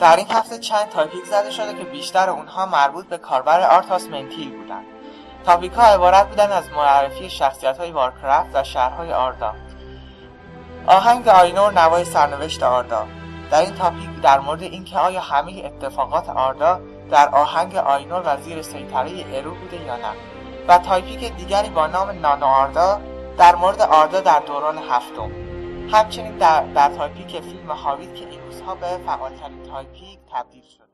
در این هفته چند topic زده شده که بیشتر اونها مربوط به کاربر آرتاس منثیل بودند. topic ها عبارت بودن از معرفی شخصیت های وارکرافت و شهرهای آردا آهنگ آینور نوای سرنوشت آردا در این topic در مورد اینکه آیا همه اتفاقات آردا در آهنگ آینور و زیر سیطره ارو بوده یا نه. و topic دیگری با نام نانو آردا در مورد آردا در دوران هفتم. همچنین در, در topic فیلم هابیت که این روزها به فعالترین topic تبدیل شده.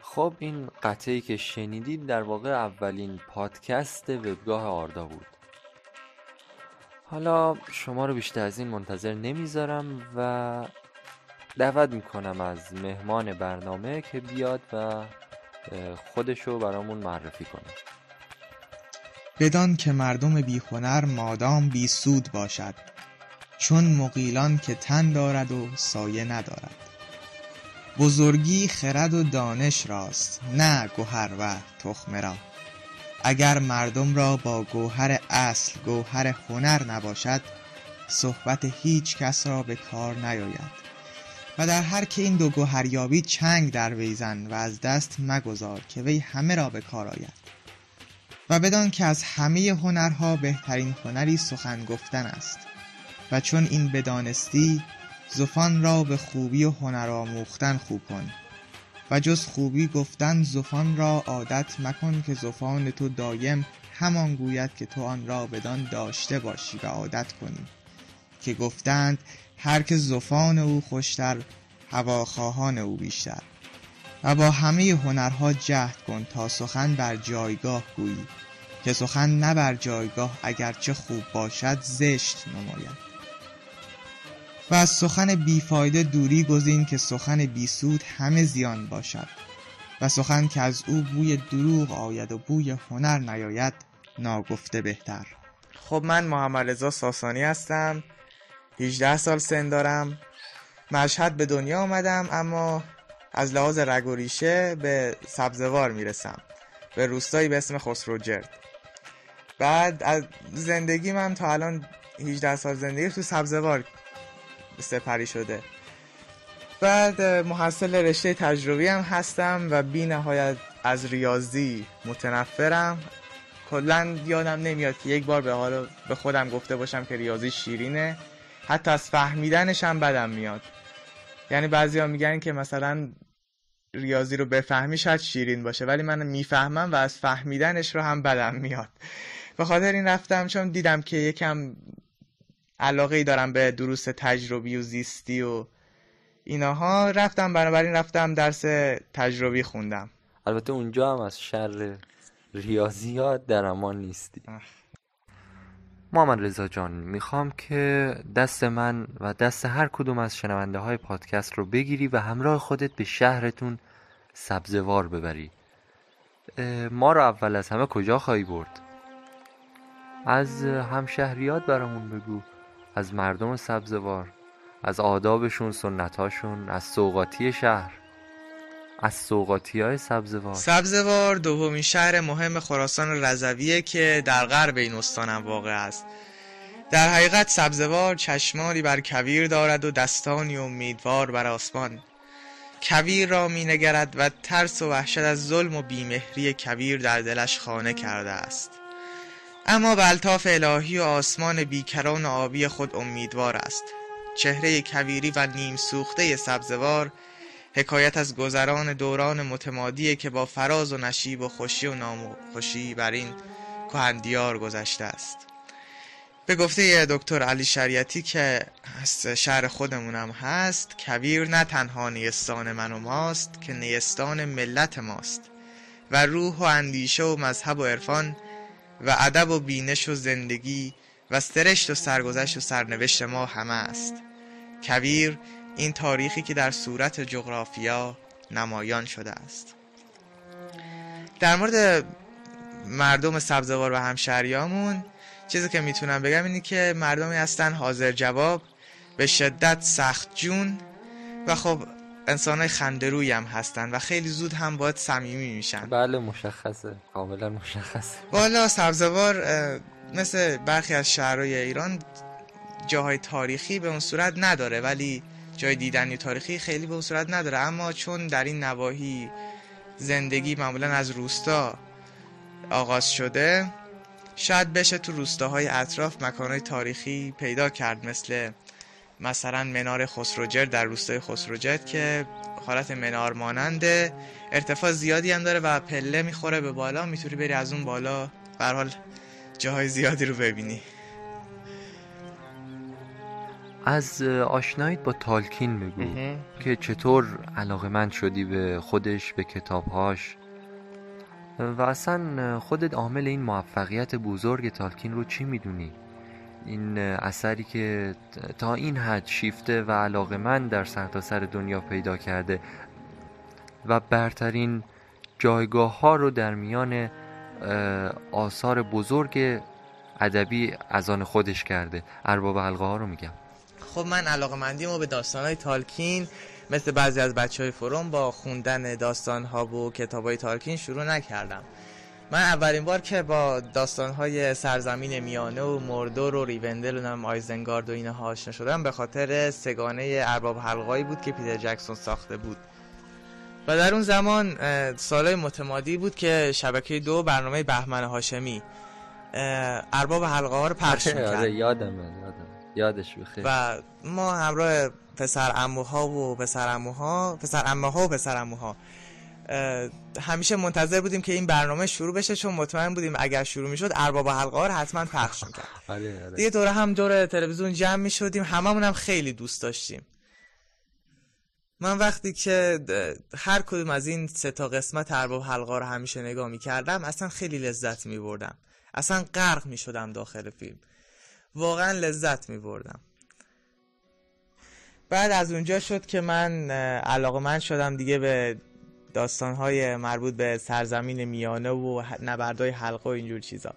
خب این قطعه‌ای که شنیدید در واقع اولین پادکست وبگاه آردا بود. حالا شما رو بیشتر از این منتظر نمی‌ذارم و دعوت می‌کنم از مهمان برنامه که بیاد و خودشو برامون معرفی کنه. بدان که مردم بیهنر مادام بی سود باشد. چون مقیلان که تن دارد و سایه ندارد. بزرگی خرد و دانش راست نه گوهر و تخمه را. اگر مردم را با گوهر اصل گوهر هنر نباشد صحبت هیچ کس را به کار نیاید. و در هر که این دو گوهر یابی چنگ در ویزن و از دست مگذار که وی همه را به کار آید. و بدان که از همه هنرها بهترین هنری سخن گفتن است. و چون این بدانستی زفان را به خوبی و هنر آموختن خوب کن. و جز خوبی گفتن زفان را عادت مکن که زفان تو دایم همان گوید که تو آن را بدان داشته باشی و عادت کنی. که گفتند هر که زفان او خوشتر هواخواهان او بیشتر. و با همه هنرها جهد کن تا سخن بر جایگاه گویی. که سخن نه بر جایگاه اگرچه خوب باشد زشت نماید. و از سخن بیفایده دوری گزین که سخن بیسود همه زیان باشد. و سخن که از او بوی دروغ آید و بوی هنر نیاید ناگفته بهتر. خب من محمد رضا ساسانی هستم. 18 سال سن دارم. مشهد به دنیا آمدم اما از لحاظ رگ و ریشه به سبزوار می‌رسم. به روستایی به اسم خسروجرد بعد از زندگی من تا الان 18 سال زندگی تو سبزوار سپری شده. بعد محصل رشته تجربی هم هستم و بی نهایت از ریاضی متنفرم. کلا یادم نمیاد که یک بار به حال به خودم گفته باشم که ریاضی شیرینه. حتی از فهمیدنش هم بدم میاد. یعنی بعضیا میگن که مثلا ریاضی رو بفهمی شاید شیرین باشه ولی من می‌فهمم و از فهمیدنش رو هم بدم میاد. به خاطر این رفتم چون دیدم که یکم علاقه ای دارم به دروس تجربی و زیستی و ایناها. رفتم بنابراین رفتم درس تجربی خوندم. البته اونجا هم از شر ریاضیات در امان نیستی. محمد رضا جان می‌خوام که دست من و دست هر کدوم از شنونده های پادکست رو بگیری و همراه خودت به شهرتون سبزوار ببری. ما رو اول از همه کجا خواهی برد؟ از همشهریات برامون بگو. از مردم سبزوار از آدابشون سنتاشون از سوقاتی شهر. از سوقاتی های سبزوار. سبزوار دومین شهر مهم خراسان رضویه که در غرب این استانم واقع است. در حقیقت سبزوار چشمانی بر کویر دارد و دستانی امیدوار بر آسمان. کویر را می نگرد و ترس و وحشت از ظلم و بیمهری کویر در دلش خانه کرده است. اما به الطاف الهی و آسمان بیکران و آبی خود امیدوار است. چهره کویری و نیم سوخته سبزوار حکایت از گذران دوران متمادی که با فراز و نشیب و خوشی و نامخوشی بر این کهندیار گذشته است. به گفته دکتر علی شریعتی که از شهر خودمونم هست کویر نه تنها نیستان من و ماست که نیستان ملت ماست. و روح و اندیشه و مذهب و عرفان و ادب و بینش و زندگی و سرشت و سرگذشت و سرنوشت ما همه است. کویر این تاریخی که در صورت جغرافیا نمایان شده است. در مورد مردم سبزوار و همشهریامون چیزی که می‌تونم بگم اینه که مردمی هستن حاضر جواب به شدت سخت جون و خب انسان های خندروی هم هستن و خیلی زود هم باید صمیمی میشن. بله مشخصه. کاملا مشخصه. والا سبزوار مثل برخی از شهرهای ایران جاهای تاریخی به اون صورت نداره ولی جای دیدنی تاریخی خیلی به صورت نداره. اما چون در این نواحی زندگی معمولا از روستا آغاز شده شاید بشه تو روستاهای اطراف مکانهای تاریخی پیدا کرد مثل مثلا منار خسروجر در روستای خسروجت که حالت منار ماننده ارتفاع زیادی هم داره و پله می‌خوره به بالا می‌تونی بری از اون بالا حال جاهای زیادی رو ببینی. از آشناییت با تالکین بگو که چطور علاقه من شدی به خودش به کتابهاش؟ و اصلا خودت عامل این موفقیت بزرگ تالکین رو چی می‌دونی؟ این اثری که تا این حد شیفته و علاقه من در سرتاسر سر دنیا پیدا کرده و برترین جایگاه ها رو در میان آثار بزرگ ادبی از آن خودش کرده. ارباب حلقه ها رو میگم. خب من علاقه مندیم به داستان های تالکین مثل بعضی از بچه های فروم با خوندن داستان ها و کتاب های تالکین شروع نکردم. من اولین بار که با داستان های سرزمین میانه و مردور و ریوندل و نم آیزنگارد و اینها آشنا شدم به خاطر سگانه ارباب حلقایی بود که پیتر جکسون ساخته بود. و در اون زمان سالهای متمادی بود که شبکه دو برنامه بهمن هاشمی ارباب حلقه ها رو پخش می‌کرد. آره یادم یادم یادش بخیر و ما همراه پسر اموها و پسر اموها پسر اموها و پسر اموها. همیشه منتظر بودیم که این برنامه شروع بشه چون مطمئن بودیم اگر شروع می‌شد ارباب حلقه ها رو حتما پخش می‌کرد. آره، آره. دیگه دوره هم دور تلویزیون جمع می‌شدیم هممون هم خیلی دوست داشتیم. من وقتی که هر کدوم از این سه تا قسمت ارباب حلقه رو همیشه نگاه می‌کردم اصلا خیلی لذت میبردم. اصلا غرق می‌شدم داخل فیلم. واقعا لذت میبردم. بعد از اونجا شد که من علاقه من شدم دیگه به داستانهای مربوط به سرزمین میانه و نبردهای حلقه و اینجور چیزا.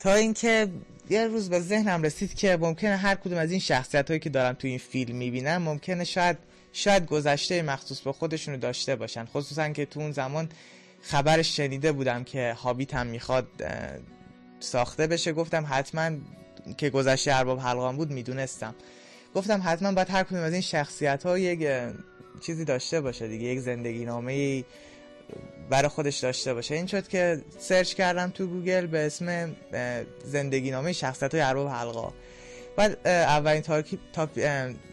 تا اینکه یه روز به ذهنم رسید که ممکنه هر کدوم از این شخصیت هایی که دارم تو این فیلم می‌بینم ممکنه شاید شاید گذشته مخصوص به خودشونو داشته باشن. خصوصا که تو اون زمان خبرش شنیده بودم که هابیت هم می‌خواد ساخته بشه. گفتم حتما که گذشته ارباب حلقه‌ها بود می‌دونستم. گفتم حتما باید هر کدوم از این شخصیت ها یک چیزی داشته باشه دیگه یک زندگی نامه برای خودش داشته باشه. این شد که search کردم تو گوگل به اسم زندگی نامه شخصیت های ارباب حلقه‌ها. بعد اولین top...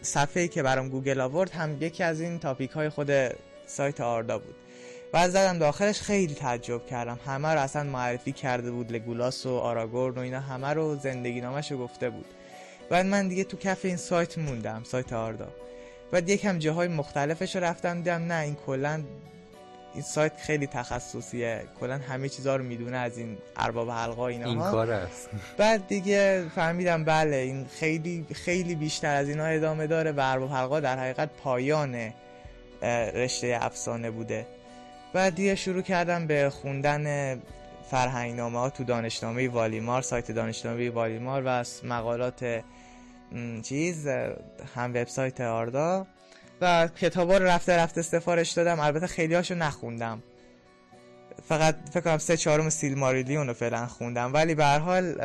صفحه که برام گوگل آورد هم یکی از این topic های خود سایت آردا بود. بعد زدم داخلش خیلی تعجب کردم. همه رو اصلا معرفی کرده بود لگولاس و آراگورن و اینا همه رو زندگی نامش رو گفته بود. بعد من دیگه تو کف این سایت موندم سایت آردا. بعد یکم جاهای مختلفش رو رفتم دیدم نه این کلا این سایت خیلی تخصصیه. کلا همه چیزا رو می‌دونه از این ارباب حلقا اینا این کار است. بعد دیگه فهمیدم بله این خیلی خیلی بیشتر از اینا ادامه داره و ارباب حلقا در حقیقت پایان رشته افسانه بوده. بعد دیگه شروع کردم به خوندن فرهنگنامه ها تو دانشنامه والیمار سایت دانشنامه والیمار و مقالات چیز هم وبسایت آردا. و کتابا رو رفته رفته سفارش دادم. البته خیلی هاشو نخوندم. فقط فکر کنم سه چهارم سیلماریلیون رو فعلا خوندم. ولی به هر حال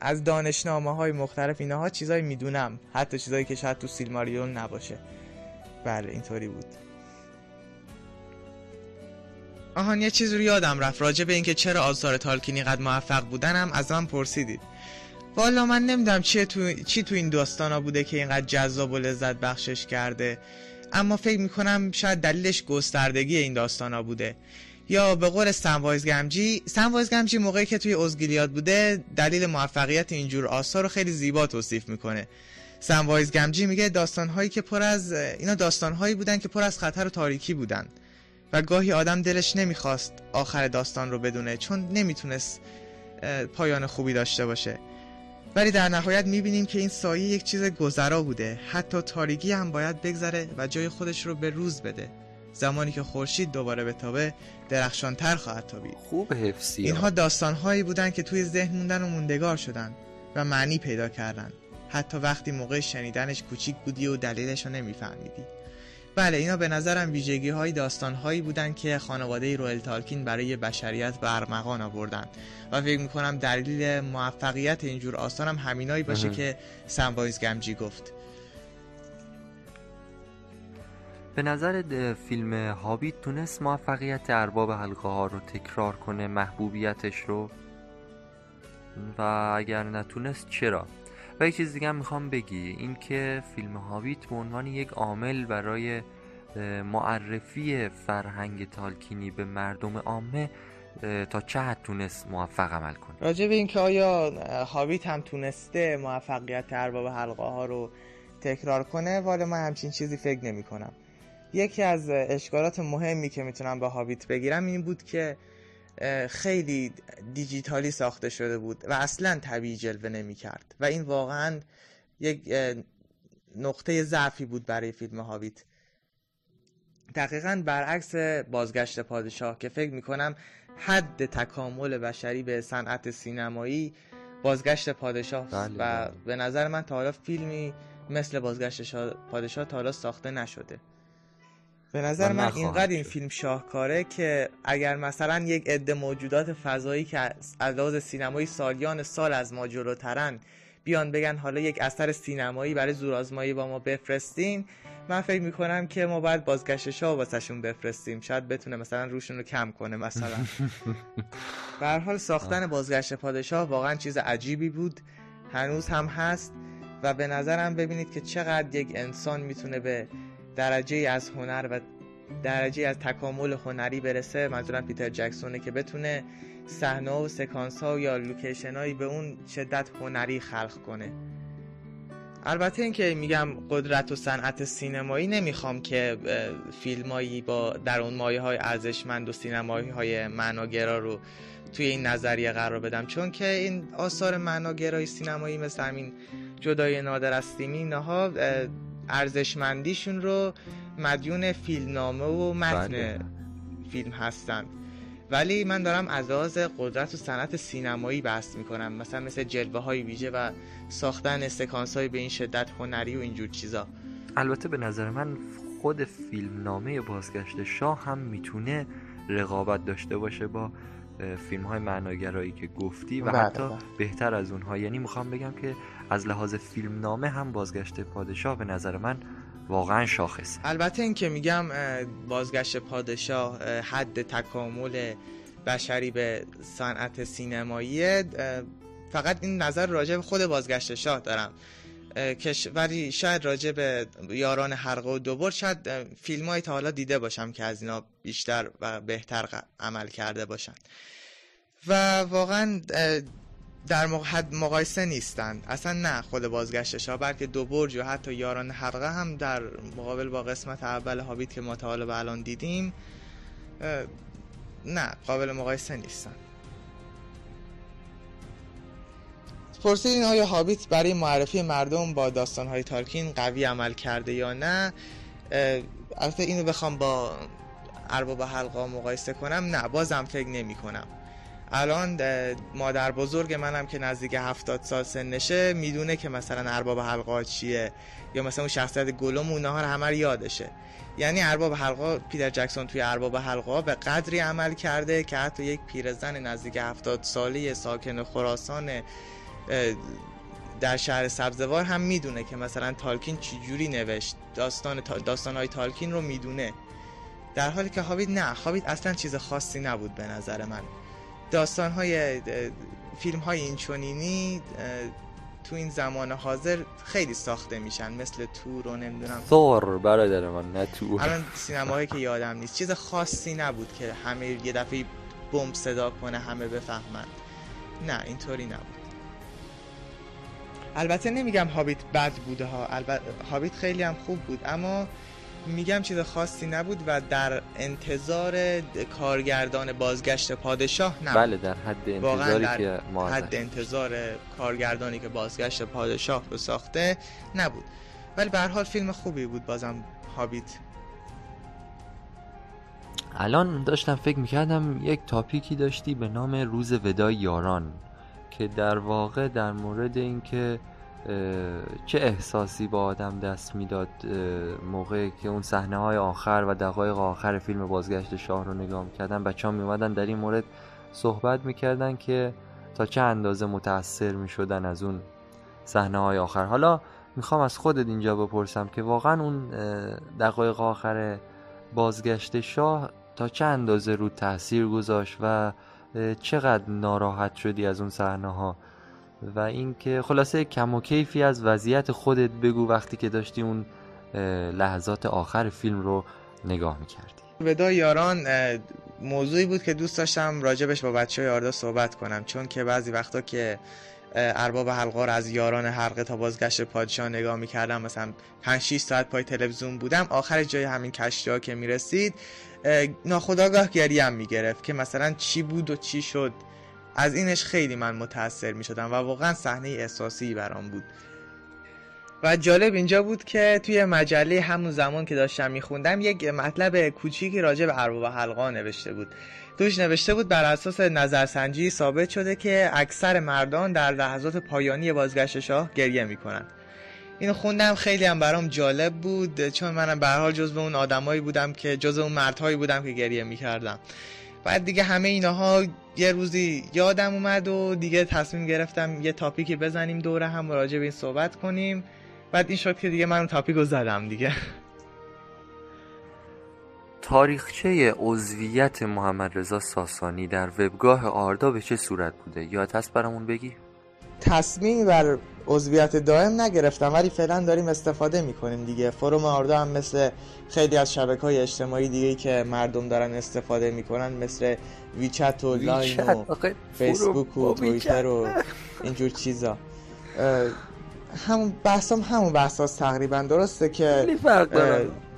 از دانشنامه های مختلف اینها چیزایی می‌دونم. حتی چیزایی که شاید تو سیلماریلیون نباشه. بله اینطوری بود. آهان یه چیز رو یادم رفت. راجع به اینکه چرا آثار تالکینی قد موفق بودنم از من پرسیدید. والا من نمی‌دونم چی تو, چی تو این داستانا بوده که اینقدر جذاب و لذت بخشش کرده. اما فکر می‌کنم شاید دلیلش گستردگی این داستانا بوده. یا به قول سنوایز گمجی سنوایز گمجی موقعی که توی ازگیلیاد بوده دلیل موفقیت اینجور آثار رو خیلی زیبا توصیف می‌کنه. سنوایز گمجی میگه داستانهایی که پر از اینا داستانهایی بودن که پر از خطر و تاریکی بودن. و گاهی آدم دلش نمی‌خواست آخر داستان رو بدونه چون نمی‌تونست پایان خوبی داشته باشه. ولی در نهایت می‌بینیم که این سایه یک چیز گذرا بوده. حتی تاریکی هم باید بگذره و جای خودش رو به روز بده. زمانی که خورشید دوباره به تابه درخشانتر خواهد تابید. خوب حفظی اینها داستانهایی بودن که توی ذهن موندن و موندگار شدن و معنی پیدا کردن. حتی وقتی موقع شنیدنش کوچیک بودی و دلیلش رو نمیفهمیدی. بله اینا به نظرم ویژگی های داستان هایی بودن که خانواده رویل تالکین برای بشریت به ارمغان آوردن. و فکر می‌کنم دلیل موفقیت اینجور آثار هم همینایی باشه که سمبایز گمجی گفت. به نظر فیلم هابیت تونست موفقیت ارباب حلقه ها رو تکرار کنه محبوبیتش رو؟ و اگر نتونست چرا؟ و یک چیز دیگه هم می‌خوام بگی اینکه فیلم هابیت به عنوان یک عامل برای معرفی فرهنگ تالکینی به مردم عامه تا چه حد تونست موفق عمل کنه؟ راجع به اینکه آیا هابیت هم تونسته موفقیت ارباب حلقه ها رو تکرار کنه والا من همچین چیزی فکر نمی کنم یکی از اشکالات مهمی که می‌تونم به هابیت بگیرم این بود که خیلی دیجیتالی ساخته شده بود و اصلا طبیعی جلوه نمی کرد و این واقعا یک نقطه ضعفی بود برای فیلم هابیت. دقیقا برعکس بازگشت پادشاه که فکر می‌کنم حد تکامل بشری به صنعت سینمایی بازگشت پادشاه بله، و بله. به نظر من تا حالا فیلمی مثل بازگشت شا- پادشاه تا حالا ساخته نشده. به نظر من نخواهد اینقدر این. فیلم شاهکاره که اگر مثلا یک عده موجودات فضایی که از لحاظ سینمایی سالیان سال از ما جلوترن بیان بگن حالا یک اثر سینمایی برای زورآزمایی با ما بفرستین من فکر می‌کنم که ما باید بازگشت شاه واسهشون بفرستیم. شاید بتونه مثلا روشون رو کم کنه مثلا. به حال ساختن بازگشت پادشاه واقعا چیز عجیبی بود. هنوز هم هست و به نظرم ببینید که چقدر یک انسان می‌تونه به درجه از هنر و درجه از تکامل هنری برسه منظورم پیتر جکسونه که بتونه صحنه و سکانس ها یا لوکیشن هایی به اون شدت هنری خلق کنه. البته اینکه میگم قدرت و صنعت سینمایی نمی‌خوام که فیلمایی با در اون مایه های ارزشمند و سینمایی های معناگرا رو توی این نظریه قرار بدم. چون که این آثار معناگرای سینمایی مثل همین جدای نادر از سیمی اینها اه، ارزشمندیشون رو مدیون فیلمنامه و متن بله. فیلم هستن ولی من دارم از لحاظ قدرت و صنعت سینمایی بحث می‌کنم مثلا مثل جلوه های ویژه و ساختن سکانس های به این شدت هنری و اینجور چیزا البته به نظر من خود فیلمنامه بازگشت شاه هم می‌تونه رقابت داشته باشه با فیلم های معناگرایی که گفتی و بله، حتی بله. بهتر از اونها یعنی می‌خوام بگم که از لحاظ فیلمنامه هم بازگشت پادشاه به نظر من واقعا شاخصه البته این که میگم بازگشت پادشاه اه، حد تکامل بشری به صنعت سینمایی فقط این نظر راجع به خود بازگشت شاه دارم. ولی شاید راجع به یاران حلقه و دوبار شاید فیلم های تا حالا دیده باشم که از اینا بیشتر و بهتر عمل کرده باشن. و واقعا در حد مقایسه نیستند. اصلا نه خود بازگشت شاه بلکه دو برج و حتی یاران حلقه هم در مقابل با قسمت اول هابیت که ما تا حالا به الان دیدیم نه قابل مقایسه نیستن پرسیدین آیا هابیت برای معرفی مردم با داستانهای تالکین قوی عمل کرده یا نه؟ البته اینو بخوام با ارباب حلقه مقایسه کنم. نه بازم فکر نمی کنم الان مادر بزرگ منم که نزدیک هفتاد سال سنشه می‌دونه که مثلا ارباب حلقه چیه یا مثلا اون شخصیت گلوم اونها رو همه یادشه. یعنی ارباب حلقه پیتر جکسون توی ارباب حلقه به قدری عمل کرده که حتی یک پیرزن نزدیک هفتاد ساله ساکن خراسان در شهر سبزوار هم می‌دونه که مثلا تالکین چجوری نوشت. داستان داستانهای تالکین رو می‌دونه. در حالی که هابیت نه هابیت اصلا چیز خاصی نبود به نظر من. داستان های فیلم های اینچنینی تو این زمان حاضر خیلی ساخته میشن مثل تور و نمی‌دونم. ثور برادر من نه تو. الان سینماهایی که یادم نیست. چیز خاصی نبود که همه یه دفعه بمب صدا کنه همه بفهمن. نه اینطوری نبود. البته نمیگم هابیت بد بوده ها. البته هابیت خیلی هم خوب بود اما میگم چیز خاصی نبود و در انتظار کارگردان بازگشت پادشاه نبود. بله در حد واقعا انتظاری در که ما حد انتظار کارگردانی که بازگشت پادشاه رو ساخته نبود. ولی به هر حال فیلم خوبی بود بازم هابیت. الان داشتم فکر می‌کردم یک تاپیکی داشتی به نام روز ودای یاران که در واقع در مورد اینکه چه احساسی با آدم دست می‌داد اه، موقعی که اون صحنه های آخر و دقایق آخر فیلم بازگشت شاه رو نگاه می‌کردن بچه ها میومدن در این مورد صحبت می‌کردن که تا چه اندازه متاثر می‌شدن از اون صحنه های آخر. حالا می‌خوام از خودت اینجا بپرسم که واقعا اون دقایق آخر بازگشت شاه تا چه اندازه رو تاثیر گذاشت و چقدر ناراحت شدی از اون صحنه ها و اینکه خلاصه کم و کیفی از وضعیت خودت بگو وقتی که داشتی اون لحظات آخر فیلم رو نگاه می‌کردی. ودا یاران موضوعی بود که دوست داشتم راجبش با بچه های آردا صحبت کنم. چون که بعضی وقتا که ارباب حلقه رو از یاران حلقه تا بازگشت پادشاه نگاه می‌کردم مثلا 5 6 ساعت پای تلویزیون بودم. آخر جای همین کشتی ها که می‌رسید ناخداگاه گریم می‌گرفت که مثلا چی بود و چی شد. از اینش خیلی من متاثر می‌شدم و واقعا صحنه احساسی برام بود. و جالب اینجا بود که توی مجله همون زمان که داشتم میخوندم یک مطلب کوچیکی راجع به ارباب حلقا نوشته بود. توش نوشته بود بر اساس نظرسنجی ثابت شده که اکثر مردان در لحظات پایانی بازگشت شاه گریه می‌کنن اینو خوندم خیلی هم برام جالب بود چون منم به حال جزو اون آدمایی بودم که جزو اون مردهایی بودم که گریه می‌کردم. بعد دیگه همه اینها یه روزی یادم اومد و دیگه تصمیم گرفتم یه تاپیکی بزنیم دوره هم راجع به این صحبت کنیم. بعد این شد که دیگه من اون تاپیک رو زدم دیگه. تاریخچه عضویت محمد رضا ساسانی در وبگاه آردا به چه صورت بوده؟ یاد هست برامون بگی؟ تصمیم بر عضویت دائم نگرفتم ولی فعلا داریم استفاده می‌کنیم دیگه. فروم آردا هم مثل خیلی از شبکه های اجتماعی دیگه که مردم دارن استفاده می‌کنن مثل ویچت و لاین و فیسبوک و تویتر و اینجور چیزا. همون بحثم همون بحثاست تقریبا. درسته که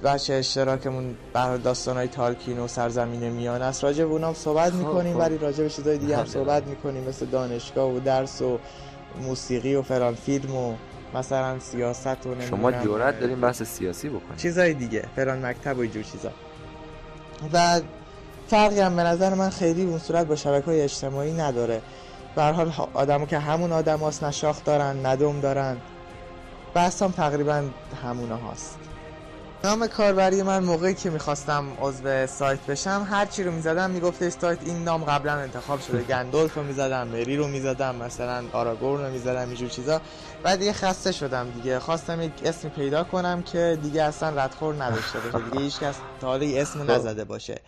بچه اشتراکمون بر داستانهای تالکین و سرزمین میان است. راجع به اونام صحبت خب، می‌کنیم خب. ولی راجع به چیزای دیگه هم بله. صحبت می‌کنیم مثل دانشگاه و درس و موسیقی و فلان فیلم و مثلا سیاست و شما جورت داریم بحث سیاسی بکنیم. چیزای دیگه فلان مکتب و اینجور چیزا. و فرقی هم به نظر من خیلی اون صورت با شبکه های اجتماعی نداره. به حال آدمو که همون آدم هاست نشاخ دارن ندوم دارن. بحث هم تقریبا همونه هاست. نام کاربری من موقعی که می‌خواستم عضو سایت بشم هر چی رو می‌زدم می‌گفته سایت این نام قبلا انتخاب شده. گندولف رو می‌زدم مری رو می‌زدم مثلا آراگورن رو می‌زدم اینجور چیزا. بعد دیگه خسته شدم دیگه. خواستم یک اسمی پیدا کنم که دیگه اصلا ردخور نداشته باشه. دیگه هیچ کس تا حالا اسم خب. نزده باشه.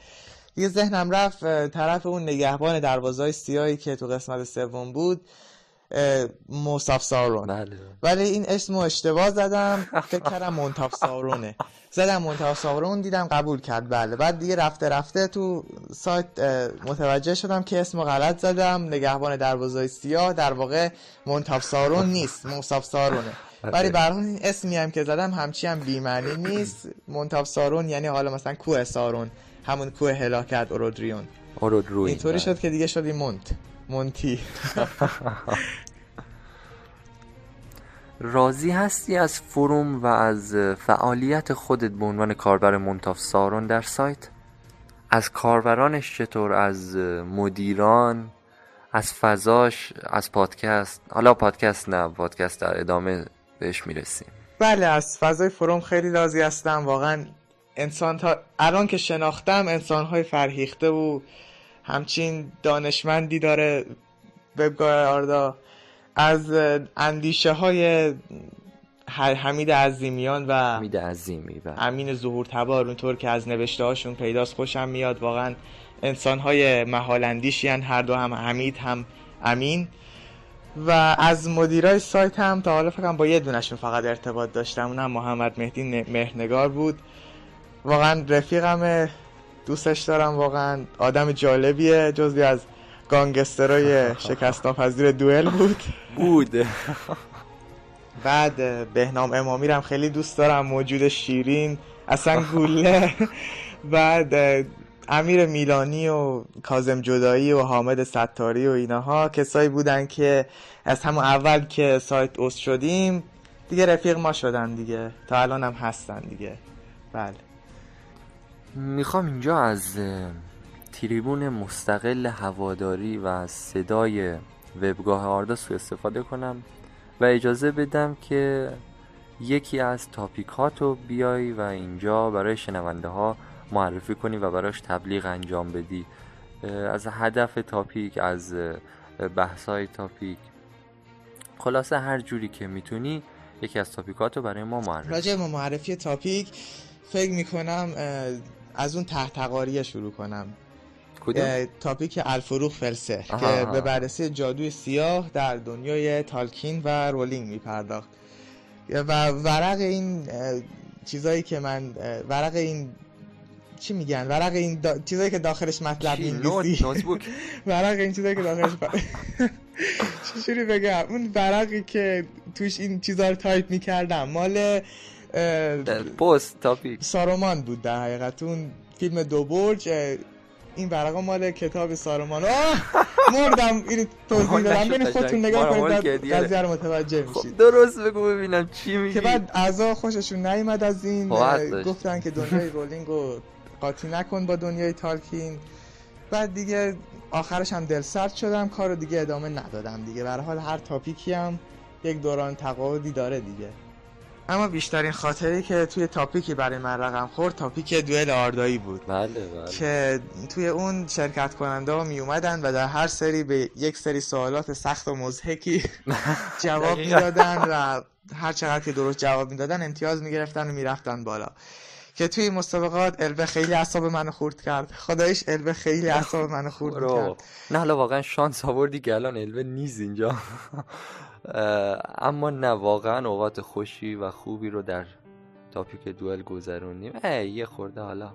دیگه ذهنم رفت طرف اون نگهبان دروازه سیاهی که تو قسمت سوم بود موصف سارون. بله. ولی این اسمو اشتباه زدم. فکر کردم منتاف سارونه. زدم منتاف سارون دیدم قبول کرد. بله. بعد دیگه رفته رفته تو سایت متوجه شدم که اسمو غلط زدم. نگهبان دروازه سیاه. در واقع منتاف سارون نیست. موصف سارونه. بله. ولی برای این اسمی هم که زدم همچی هم بیمعنی نیست. منتاف سارون یعنی حالا مثلا کوه سارون. همون کوه هلاکت اورودریون. اینطوری شد که دیگه شدی مونت. مونتی راضی هستی از فروم و از فعالیت خودت به عنوان کاربر منتاف سارون در سایت؟ از کاربرانش چطور؟ از مدیران؟ از فضاش؟ از پادکست؟ حالا پادکست نه پادکست در ادامه بهش می‌رسیم بله از فضای فروم خیلی راضی هستم واقعا انسان تا الان که شناختم انسان های فرهیخته و همچین دانشمندی داره وبگاه آردا. از اندیشه های حمید عظیمیان و حمید عظیمی و امین ظهور تبار اونطور که از نوشته هاشون پیداست خوشم میاد. واقعا انسان های محال اندیشی هر دو هم حمید هم امین. و از مدیرای سایت هم تا حالا فکرم با یه دونشون فقط ارتباط داشتم. اونم محمد مهدی مهرنگار بود. واقعا رفیقم دوستش دارم واقعا. آدم جالبیه جزوی از گانگسترای شکست ناپذیر دوئل بود. بود. بعد بهنام امامی هم خیلی دوست دارم موجود شیرین اصلا گوله. بعد امیر میلانی و کازم جدایی و حامد ستاری و اینها کسایی بودن که از همون اول که سایت اوست شدیم دیگه رفیق ما شدن دیگه. تا الان هم هستن دیگه. بله. می‌خوام اینجا از تریبون مستقل هواداری و صدای وبگاه آردا سو استفاده کنم و اجازه بدم که یکی از تاپیکاتو بیای و اینجا برای شنونده ها معرفی کنی و براش تبلیغ انجام بدی. از هدف تاپیک از بحثای تاپیک. خلاصه هر جوری که می‌تونی یکی از تاپیکات رو برای ما معرفی راجع به معرفی تاپیک فکر می‌کنم از اون تحتقاریه شروع کنم. کدوم؟ تاپیک الفروخ فلسه آها، که. به بررسی جادوی سیاه در دنیای تالکین و رولینگ میپرداخت. و ورق این چیزایی که من ورق این چی میگن؟ ورق این دا... چیزایی که داخلش مطلب notebook. ورق این چیزایی که داخلش چجوری بگم؟ اون ورقی که توش این چیزا رو تایپ می‌کردم. مال پست تاپیک. سارومان بود در حقیقت اون فیلم دو برج این ورقا مال کتاب سارومان. مردم این توضیح دادم نشد بین قشنگ. خودتون نگاه کنید. قضیه رو متوجه میشید. خب درست بگو ببینم چی میگی. که بعد اعضا خوششون نیومد از این خب،. گفتن که دنیای رولینگ رو قاطی نکن با دنیای تالکین. بعد دیگه آخرش هم دل سرد شدم کارو دیگه ادامه ندادم دیگه. به حال هر تاپیکی هم یک دوران تقاعدی داره دیگه. اما بیشترین خاطری که توی تاپیکی برای من رقم خورد تاپیک دوئل آردایی بود. بله بله. که توی اون شرکت کننده ها می اومدن و در هر سری به یک سری سوالات سخت و مزهکی جواب. می‌دادن و هر چقدر که درست جواب می‌دادن امتیاز می‌گرفتن و می‌رفتن بالا. که توی مسابقات البه خیلی اعصاب منو خورد کرد. خدایش البه خیلی اعصاب منو خورد. کرد نه حالا واقعا شانس آوردی که الان الوه نیز اینجا. اما نه واقعا اوقات خوشی و خوبی رو در تاپیک دوئل گذروندیم. یه خورده حالا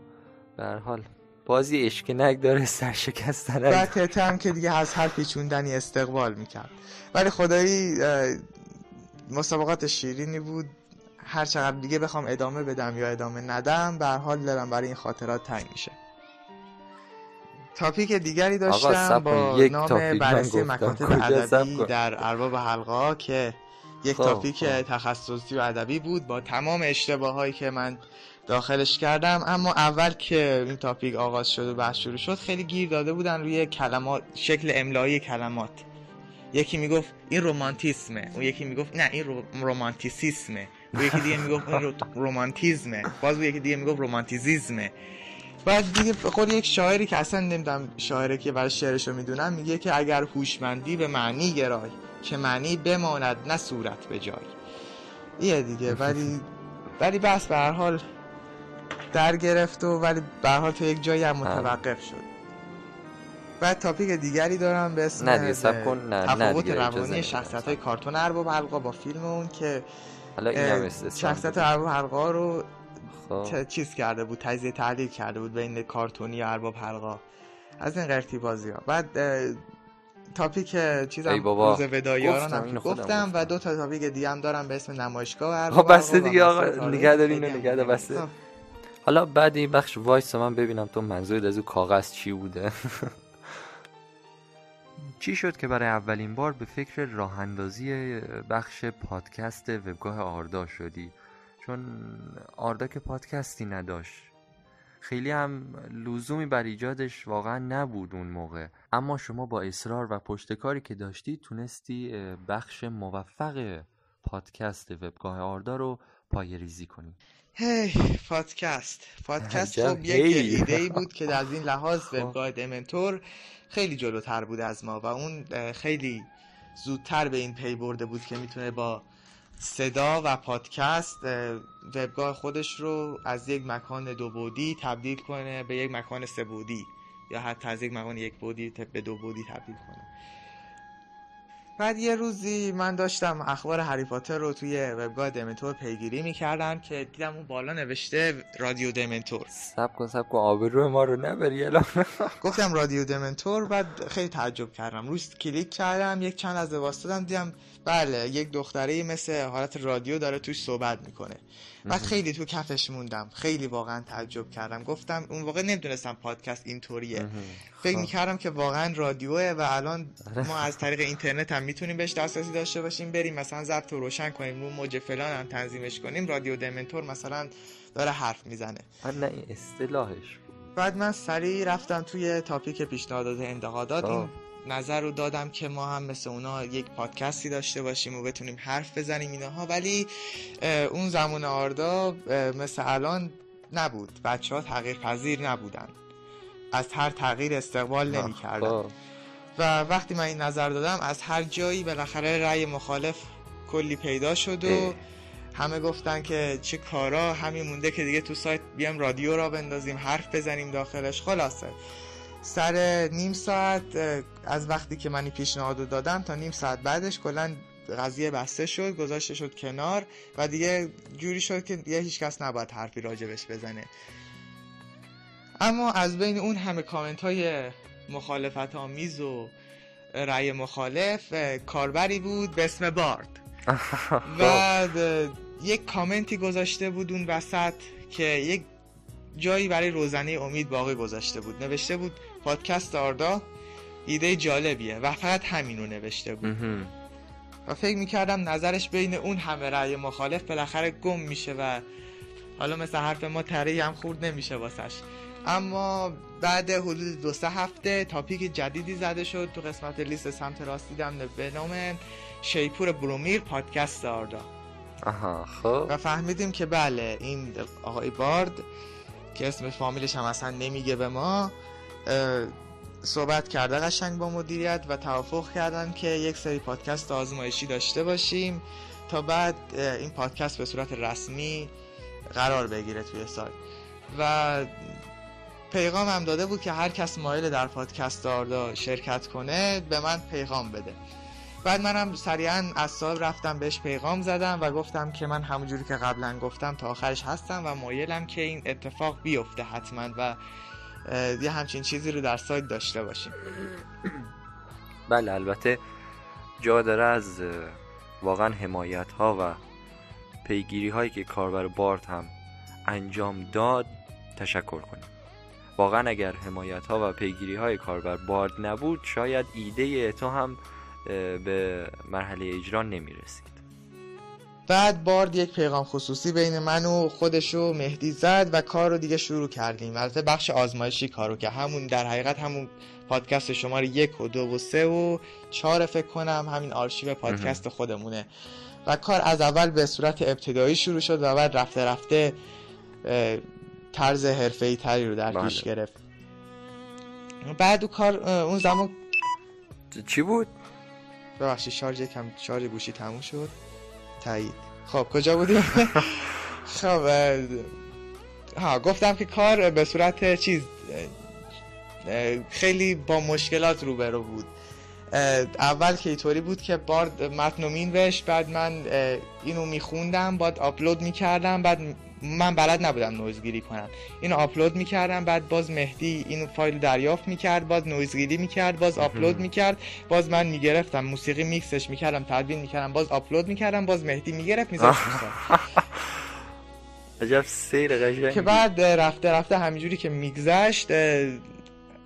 به حال بازی اشکنک داره سرشکستن تته هم که دیگه از هر پیچوندنی استقبال می‌کرد. ولی خدایی مسابقات شیرینی بود. هر چقدر دیگه بخوام ادامه بدم یا ادامه ندم به حال دلم برای این خاطرات تنگ میشه. تاپیک دیگری داشتم با. یک نام بررسی. مکاتب ادبی؟ در ارباب حلقه که یک خب، تاپیک خب. تخصصی و ادبی بود با تمام اشتباه هایی که من داخلش کردم اما اول که این تاپیک آغاز شد و بحث شروع شد خیلی گیر داده بودن روی کلمات شکل املایی کلمات یکی می‌گفت این رومانتیسمه اون یکی می‌گفت نه این رو... رومانتیسیسمه اون یکی دیگه می‌گفت این رو... رومانتیزمه باز اون یکی دیگه می‌گفت رومانتیزیزمه بعد دیگه خود یک شاعری که اصلا نمی‌دونم شاعره که برای شعرشو می‌دونم میگه که اگر هوشمندی به معنی گرای که معنی بماند نه صورت به جای. ایه دیگه ولی ولی بس به هر حال در گرفت و ولی به هر حال تا یک جایی هم متوقف شد. بعد تاپیک دیگری دارم به اسم نه کن. نه، نه تفاوت اجازه روانی. شخصیت های کارتون ارباب حلقا با فیلم اون که حالا این هم شخصیت ارباب حلقا رو خب. ت- چیز کرده بود تجزیه تحلیل کرده بود بین کارتونی و ارباب حلقا از این قرتی بازی ها بعد تاپیک چیزم بابا. روز ودایاران گفتم، گفتم گفتم. و دو تا تاپیک دیگه هم دارم به اسم نمایشگاه و خب بسته و دیگه آقا. نگه دار خیلی اینو هم نگه. بسته خب. حالا بعد این بخش وایس من ببینم تو منظورت از اون کاغذ چی بوده چی شد که برای اولین بار به فکر راه اندازی بخش پادکست وبگاه آردا شدی چون آردا که پادکستی نداشت. خیلی هم لزومی بر ایجادش واقعا نبود اون موقع. اما شما با اصرار و پشتکاری که داشتی تونستی بخش موفق پادکست وبگاه آردا رو پای ریزی کنی. هی پادکست. پادکست خب یک. ایده ای بود که از این لحاظ خب. وبگاه دمنتور خیلی جلوتر بود از ما و اون خیلی زودتر به این پی برده بود که می‌تونه با صدا و پادکست اه، وبگاه خودش رو از یک مکان دو بعدی تبدیل کنه به یک مکان سه بعدی یا حتی از یک مکان یک بعدی ت- به دو بعدی تبدیل کنه. بعد یه روزی من داشتم اخبار هری پاتر رو توی وبگاه دمنتور پیگیری می‌کردم که دیدم اون بالا نوشته رادیو دمنتور. سب کن سب کن آبرو ما رو نبری الان گفتم رادیو دمنتور بعد خیلی تعجب کردم. روش کلیک کردم یک چند از واسطه دیدم بله یک دختره مثل حالت رادیو داره توش صحبت می‌کنه. بعد خیلی تو کفش موندم. خیلی واقعا تعجب کردم. گفتم اون واقع نمی‌دونستم پادکست اینطوریه. فکر خب. می‌کردم که واقعا رادیوه و الان آره. ما از طریق اینترنت هم می‌تونیم بهش دسترسی داشته باشیم بریم مثلا ضبط و روشن کنیم رو موج فلان هم تنظیمش کنیم رادیو دمنتور مثلا داره حرف می‌زنه. نه این اصطلاحش. بعد من سریع رفتم توی تاپیک پیشنهادات انتقادات. این نظر رو دادم که ما هم مثل اونا یک پادکستی داشته باشیم و بتونیم حرف بزنیم اینها ولی اون زمان آردا مثل الان نبود بچه ها تغییر پذیر نبودن از هر تغییر استقبال نمی کردن خب. و وقتی من این نظر دادم از هر جایی بالاخره رأی مخالف کلی پیدا شد و اه. همه گفتن که چه کارا همین مونده که دیگه تو سایت بیام رادیو را بندازیم حرف بزنیم داخلش خلاصه سر نیم ساعت از وقتی که من پیشنهاد دادم تا نیم ساعت بعدش کلا قضیه بسته شد گذاشته شد کنار و دیگه جوری شد که دیگه هیچ کس نباید حرفی راجبش بزنه. اما از بین اون همه کامنت های مخالفت آمیز و رأی مخالف کاربری بود به اسم بارد. و یک کامنتی گذاشته بود اون وسط که یک جایی برای روزنه امید باقی گذاشته بود. نوشته بود پادکست آردا ایده جالبیه و فقط همین رو نوشته بود. و فکر می‌کردم نظرش بین اون همه رأی مخالف بالاخره گم میشه و حالا مثل حرف ما تری هم خورد نمیشه واسش. اما بعد حدود دو سه هفته تاپیک جدیدی زده شد تو قسمت لیست سمت راست دیدم به نام شیپور برومیر پادکست آردا. آها خب. و فهمیدیم که بله این آقای بارد که اسم فامیلش هم اصلا نمیگه به ما صحبت کرده قشنگ با مدیریت و توافق کردن که یک سری پادکست آزمایشی داشته باشیم تا بعد این پادکست به صورت رسمی قرار بگیره توی سایت. و پیغام هم داده بود که هر کس مایل در پادکست آردا شرکت کنه به من پیغام بده. بعد منم سریعا از صاحب رفتم بهش پیغام زدم و گفتم که من همونجوری که قبلا گفتم تا آخرش هستم و مایلم که این اتفاق بیفته حتما و یه همچین چیزی رو در سایت داشته باشیم. بله البته جا داره از واقعا حمایت ها و پیگیری هایی که کاربر بارت هم انجام داد تشکر کنیم. واقعا اگر حمایت ها و پیگیری های کاربر بارد نبود شاید ایده تو هم به مرحله اجرا نمی رسید بعد بارد یک پیغام خصوصی بین من و خودش و مهدی زد و کار رو دیگه شروع کردیم. البته بخش آزمایشی کارو که همون در حقیقت همون پادکست شماره یک و دو و سه و چهار فکر کنم همین آرشیو پادکست خودمونه. و کار از اول به صورت ابتدایی شروع شد و بعد رفته رفته طرز حرفه‌ای تری رو در بله. پیش گرفت. بعد کار اون زمان چی بود؟ ببخشید شارژ کم شارژ گوشی تموم شد. تایید. خب کجا بودیم؟ خب ها گفتم که کار به صورت چیز خیلی با مشکلات روبرو بود. اول که اینطوری بود که بارد متن و مینوشت بعد من اینو میخوندم بعد آپلود می‌کردم بعد من بلد نبودم نویزگیری کنم. اینو آپلود می‌کردم بعد باز مهدی این فایل دریافت می‌کرد باز نویزگیری می‌کرد باز آپلود می‌کرد باز من می‌گرفتم موسیقی میکسش می‌کردم تدوین می‌کردم باز آپلود می‌کردم باز مهدی می‌گرفت میذاشت عجب سیر قشنگی. که بعد رفته رفته همینجوری که میگذشت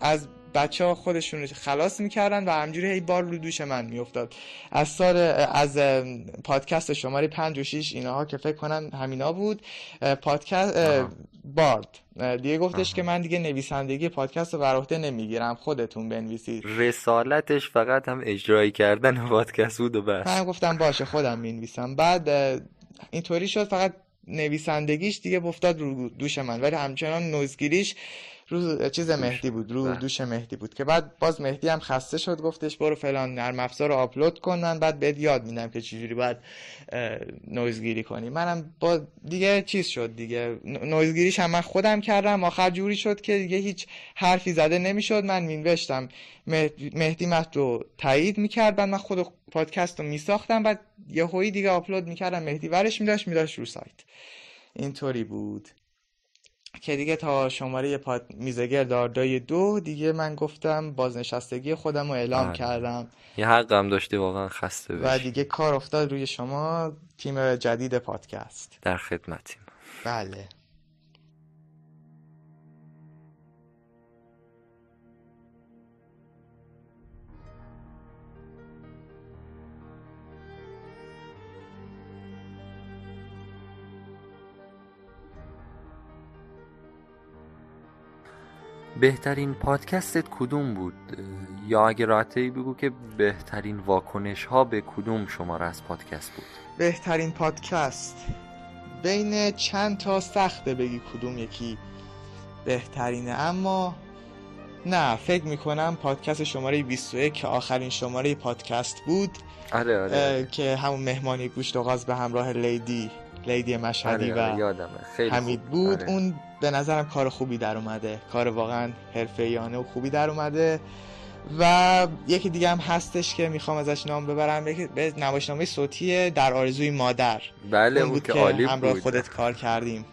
از بچه ها خودشون خلاص می‌کردن و همجوری هی بار رو دوش من میافتاد. از سال از پادکست شماره 5 و 6 اینها که فکر کنم همینا بود پادکست بارد. دیگه گفتش که من دیگه نویسندگی پادکست رو بر عهده نمی‌گیرم. خودتون بنویسید. رسالتش فقط هم اجرایی کردن پادکست بود و بس. من گفتم باشه خودم می‌نویسم. بعد اینطوری شد فقط نویسندگیش دیگه افتاد رو دوش من. ولی همچنان نوزگیریش رو چیز مهدی بود رو بله. دوش مهدی بود که بعد باز مهدی هم خسته شد گفتش برو فلان نرم افزار رو آپلود کنن بعد بهت یاد میدم که چجوری باید نویزگیری کنی. منم با دیگه چیز شد دیگه. نویزگیریش هم من خودم کردم. آخر جوری شد که دیگه هیچ حرفی زده نمی‌شد. من مینوشتم. مهدی مت رو تایید می‌کرد بعد من خود پادکست رو میساختم. بعد یه هایی دیگه آپلود می‌کردم. مهدی ورش میداشت میداشت رو سایت. اینطوری بود. که دیگه تا شماره پاد میزگر داردای دو دیگه من گفتم بازنشستگی خودم رو اعلام آره. کردم. یه حقم داشتی واقعا خسته بشی. و دیگه کار افتاد روی شما تیم جدید پادکست. در خدمتیم. بله. بهترین پادکستت کدوم بود یا اگه راحتی بگو که بهترین واکنش ها به کدوم شماره از پادکست بود بهترین پادکست بین چند تا سخته بگی کدوم یکی بهترینه اما نه فکر می‌کنم پادکست شماره 21 که آخرین شماره پادکست بود آره آره. که همون مهمانی گوشت و غاز به همراه لیدی لیدی مشهدی آره، و یادمه خیلی حمید. بود آره. اون به نظرم کار خوبی در اومده. کار واقعا حرفه‌ایانه و خوبی در اومده. و یکی دیگه هم هستش که می‌خوام ازش نام ببرم. به نمایشنامه صوتی در آرزوی مادر. بله اون بود که عالی همراه بود. خودت کار کردیم.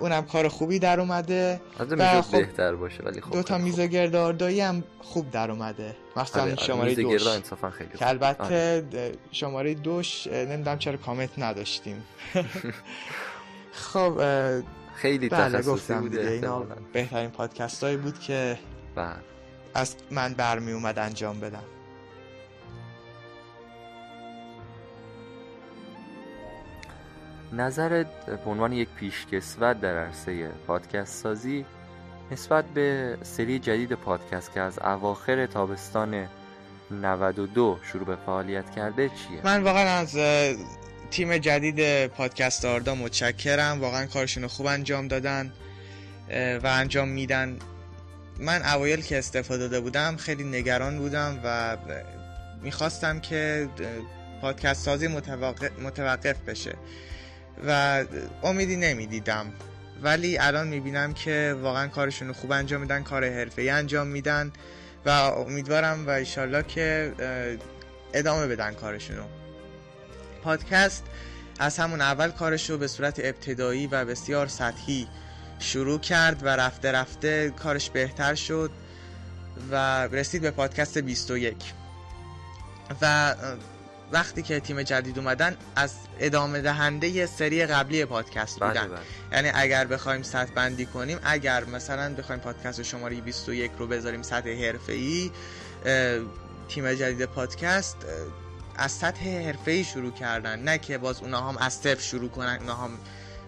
اونم کار خوبی در اومده. و خب بهتر باشه ولی خب دو تا خیلی میز خوب. گرداردایی هم خوب در اومده. مخصوصا آره، آره، شماره دوش. خیلی که خوب. البته آره. شماره دوش نمی‌دونم چرا کامنت نداشتیم. خب خیلی بله تخصصی بوده اینا. بهترین پادکست هایی بود که بله. از من برمی اومد انجام بدم نظرت به عنوان یک پیشکسوت در عرصه پادکست سازی نسبت به سری جدید پادکست که از اواخر تابستان 92 شروع به فعالیت کرده چیه؟ من واقعا از تیم جدید پادکست آردا متشکرم. واقعا کارشون رو خوب انجام دادن و انجام میدن. من اوایل که استفاده داده بودم خیلی نگران بودم و می‌خواستم که پادکست سازی متوقف, بشه و امیدی نمی‌دیدم. ولی الان می‌بینم که واقعا کارشون رو خوب انجام میدن کار حرفه‌ای انجام میدن و امیدوارم و ایشالله که ادامه بدن کارشونو پادکست از همون اول کارش رو به صورت ابتدایی و بسیار سطحی شروع کرد و رفته رفته کارش بهتر شد و رسید به پادکست 21 و وقتی که تیم جدید اومدن از ادامه دهنده سری قبلی پادکست بله بودن. بله. یعنی اگر بخوایم سطح بندی کنیم اگر مثلا بخوایم پادکست شماره 21 رو بذاریم سطح حرفه‌ای تیم جدید پادکست از سطح حرفه‌ای شروع کردن نه که باز اونا هم از صفر شروع کنن اونا هم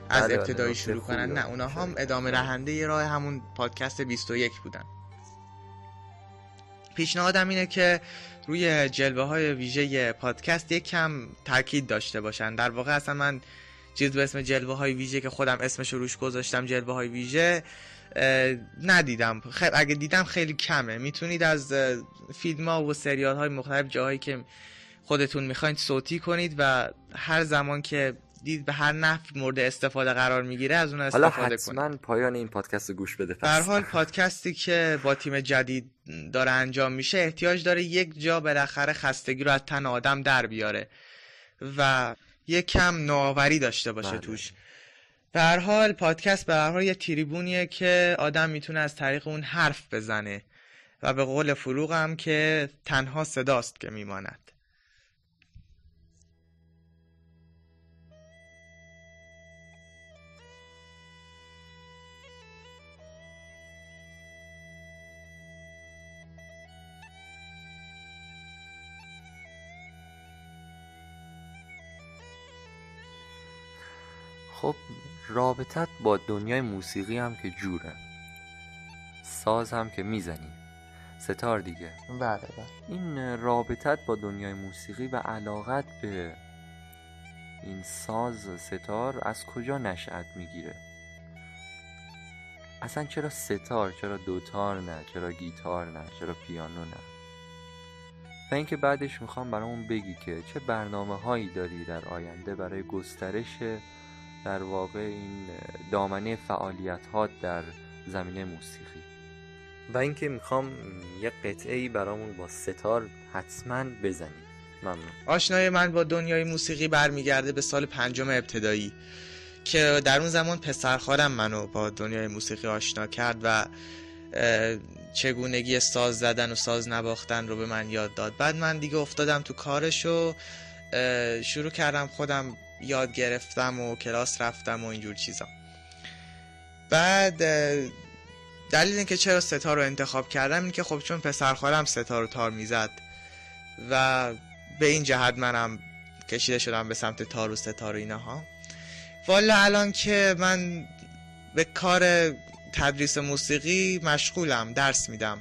از بله، بله، ابتدایی نکته شروع کنن. نه اونا هم. ادامه بله. دهنده راه همون پادکست 21 بودن. پیشنهادم اینه که روی جلوه های ویژه پادکست یک کم تاکید داشته باشن. در واقع اصلا من چیز به اسم جلوه های ویژه که خودم اسمش رو روش گذاشتم جلوه های ویژه ندیدم. خیلی اگه دیدم خیلی کمه. می‌تونید از فیلم ها و سریال های مختلف جاهایی که خودتون می‌خواید صوتی کنید و هر زمان که دید به هر نحو مورد استفاده قرار می‌گیره از اون حالا استفاده کنید. حتما پایان این پادکست رو گوش بده پس. حال پادکستی که با تیم جدید داره انجام میشه احتیاج داره یک جا بالاخره خستگی رو از تن آدم در بیاره و یک کم نوآوری داشته باشه بله. توش. به هر حال پادکست به هر حال یه تریبونیه که آدم می‌تونه از طریق اون حرف بزنه و به قول فروغ هم که تنها صداست که میماند. رابطت با دنیای موسیقی هم که جوره. ساز هم که می‌زنی. ستار دیگه. بله بله. این رابطت با دنیای موسیقی و علاقت به این ساز ستار از کجا نشأت می‌گیره؟ اصلا چرا ستار چرا دوتار نه چرا گیتار نه چرا پیانو نه؟ و اینکه بعدش می‌خوام برامون بگی که چه برنامه هایی داری در آینده برای گسترش در واقع این دامنه فعالیت ها در زمینه موسیقی. و اینکه می‌خوام یه قطعه ای برامون با ستار حتما بزنی ممنون. آشنای من با دنیای موسیقی برمیگرده به سال پنجم ابتدایی که در اون زمان پسرخالم منو با دنیای موسیقی آشنا کرد و چگونگی ساز زدن و ساز نواختن رو به من یاد داد. بعد من دیگه افتادم تو کارش و شروع کردم خودم یاد گرفتم و کلاس رفتم و اینجور چیزا. بعد دلیل اینکه چرا ستار رو انتخاب کردم این که خب چون پسرخالم ستار رو تار می‌زد و به این جهت منم کشیده شدم به سمت تار و ستار و اینها. والا الان که من به کار تدریس موسیقی مشغولم درس میدم.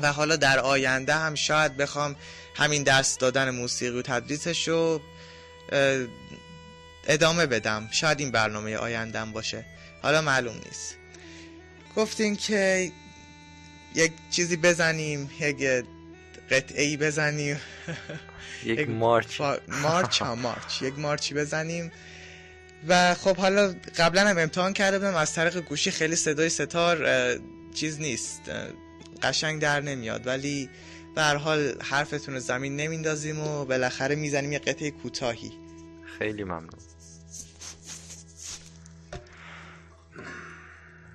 و حالا در آینده هم شاید بخوام همین درس دادن موسیقی و تدریسش رو ادامه بدم. شاید این برنامه آیندهم باشه. حالا معلوم نیست. گفتین که یک چیزی بزنیم یک قطعه ای بزنیم. یک مارچ. مارچ ها مارچ. یک مارچی بزنیم. و خب حالا قبلا هم امتحان کرده بودم. از طریق گوشی خیلی صدای ستار چیز نیست. قشنگ در نمیاد. ولی به هر حال حرفتون رو زمین نمیندازیم و بالاخره می‌زنیم یه قطعه کوتاهی. خیلی ممنون.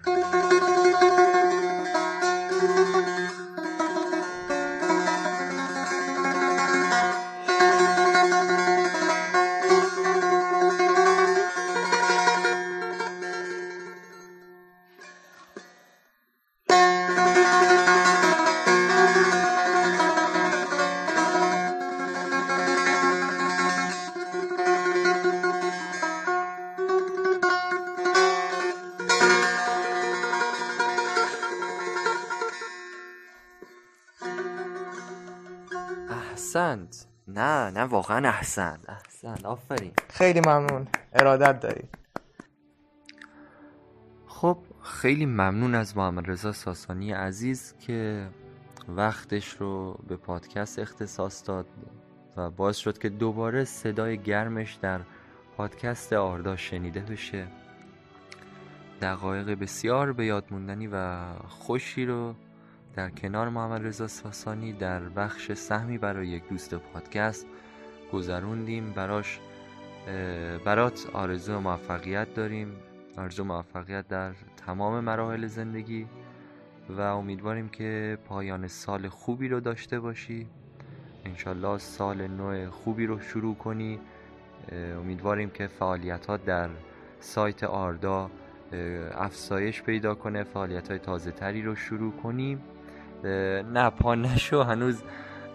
احسنت نه نه واقعا احسنت احسنت آفرین. خیلی ممنون. ارادت داری خب خیلی ممنون از محمد رضا ساسانی عزیز که وقتش رو به پادکست اختصاص داد و باعث شد که دوباره صدای گرمش در پادکست آردا شنیده بشه. دقایق بسیار به یاد موندنی و خوشی رو در کنار محمد رضا ساسانی در بخش سهمی برای یک دوست پادکست گذروندیم. براش برات آرزو موفقیت داریم. آرزو موفقیت در تمام مراحل زندگی و امیدواریم که پایان سال خوبی رو داشته باشی. انشالله سال نو خوبی رو شروع کنی. امیدواریم که فعالیت ها در سایت آردا افزایش پیدا کنه فعالیت های تازه تری رو شروع کنیم. نه پا نشو هنوز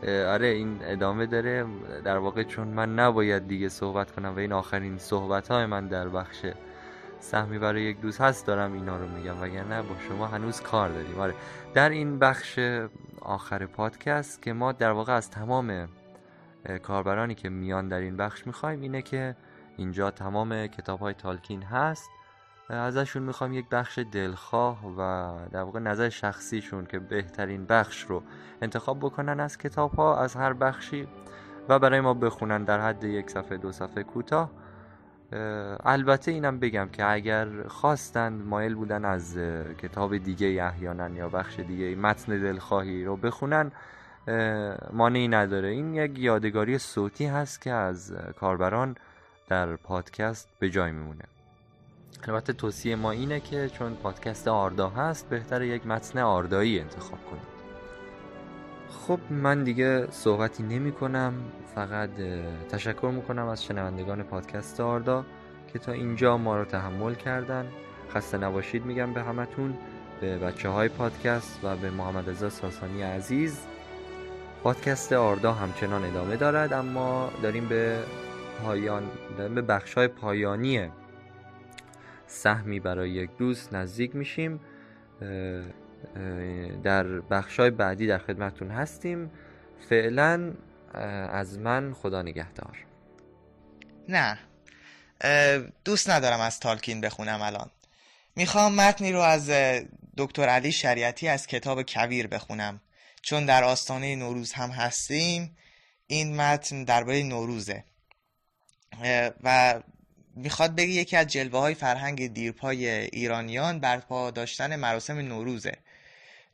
آره این ادامه داره. در واقع چون من نباید دیگه صحبت کنم و این آخرین صحبت های من در بخش سهمی برای یک دوست هست دارم اینا رو میگم. وگرنه با شما هنوز کار داریم. آره. در این بخش آخر پادکست که ما در واقع از تمام کاربرانی که میان در این بخش می‌خوایم اینه که اینجا تمام کتاب های تالکین هست. ازشون می‌خوام یک بخش دلخواه و در واقع نظر شخصیشون که بهترین بخش رو انتخاب بکنن از کتاب ها از هر بخشی و برای ما بخونن در حد یک صفحه دو صفحه کوتاه. البته اینم بگم که اگر خواستند مایل بودن از کتاب دیگه احیانا یا بخش دیگه متن دلخواهی رو بخونن مانعی نداره. این یک یادگاری صوتی هست که از کاربران در پادکست به جای میمونه. البته توصیه ما اینه که چون پادکست آردا هست بهتر یک متن آردایی انتخاب کنید خب من دیگه صحبتی نمی کنم فقط تشکر می‌کنم از شنوندگان پادکست آردا که تا اینجا ما رو تحمل کردن. خسته نباشید میگم به همتون به بچه های پادکست و به محمد رضا ساسانی عزیز. پادکست آردا همچنان ادامه دارد اما داریم به پایان داریم به بخش های پایانی سهمی برای یک دوست نزدیک میشیم در بخشای بعدی در خدمتون هستیم. فعلا از من خدا نگهدار. نه دوست ندارم از تالکین بخونم الان. می‌خوام متنی رو از دکتر علی شریعتی از کتاب کویر بخونم. چون در آستانه نوروز هم هستیم این متن درباره نوروزه. و می‌خواد بگه یکی از جلوه های فرهنگ دیرپای ایرانیان برپا داشتن مراسم نوروزه.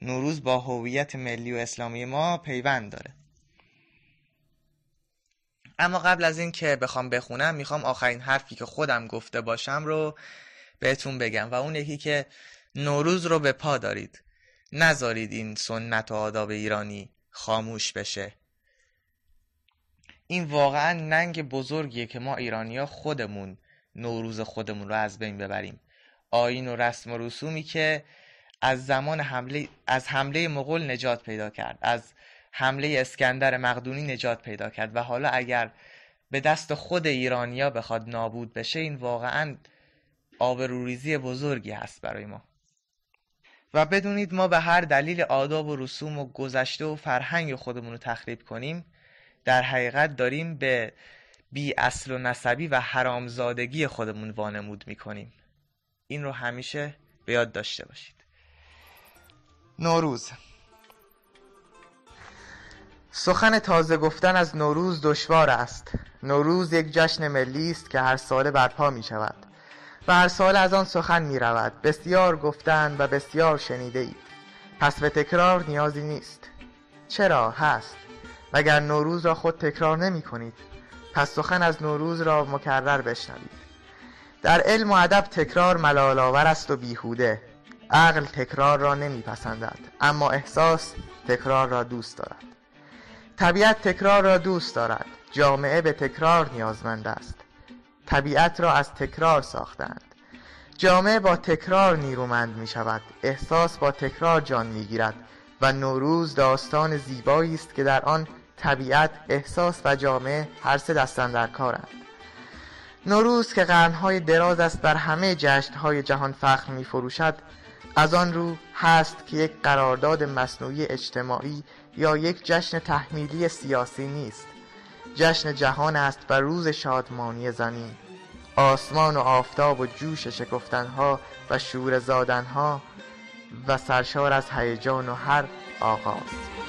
نوروز با هویت ملی و اسلامی ما پیوند داره. اما قبل از این که بخوام بخونم می‌خوام آخرین حرفی که خودم گفته باشم رو بهتون بگم و اون یکی که نوروز رو به پا دارید. نذارید این سنت و آداب ایرانی خاموش بشه. این واقعا ننگ بزرگیه که ما ایرانیا خودمون نوروز خودمون رو از بین ببریم. آین و رسم و رسومی که از زمان حمله از حمله مغول نجات پیدا کرد از حمله اسکندر مقدونی نجات پیدا کرد و حالا اگر به دست خود ایرانیا بخواد نابود بشه این واقعا آبروریزی بزرگی هست برای ما. و بدونید ما به هر دلیل آداب و رسوم و گذشته و فرهنگ خودمون رو تخریب کنیم در حقیقت داریم به بی اصل و نسبی و حرامزادگی خودمون وانمود می‌کنیم. این رو همیشه به یاد داشته باشید. نوروز. سخن تازه گفتن از نوروز دشوار است. نوروز یک جشن ملی است که هر ساله برپا می شود و هر سال از آن سخن می رود بسیار گفتند و بسیار شنیده اید. پس به تکرار نیازی نیست. چرا؟ هست. مگر نوروز را خود تکرار نمی کنید پس سخن از نوروز را مکرر بشنوید. در علم و ادب تکرار ملال آور است و بیهوده. عقل تکرار را نمیپسندد اما احساس تکرار را دوست دارد. طبیعت تکرار را دوست دارد. جامعه به تکرار نیازمند است. طبیعت را از تکرار ساختند. جامعه با تکرار نیرومند می شود احساس با تکرار جان می گیرد و نوروز داستان زیبایی است که در آن طبیعت احساس و جامعه هر سه دستن در کارند. نوروز که قرنهای دراز است بر همه جشنهای جهان فخر می فروشد از آن رو هست که یک قرارداد مصنوعی اجتماعی یا یک جشن تحمیلی سیاسی نیست. جشن جهان است و روز شادمانی زمین آسمان و آفتاب و جوش شکفتنها و شور زادنها و سرشار از هیجان و هر آغاز.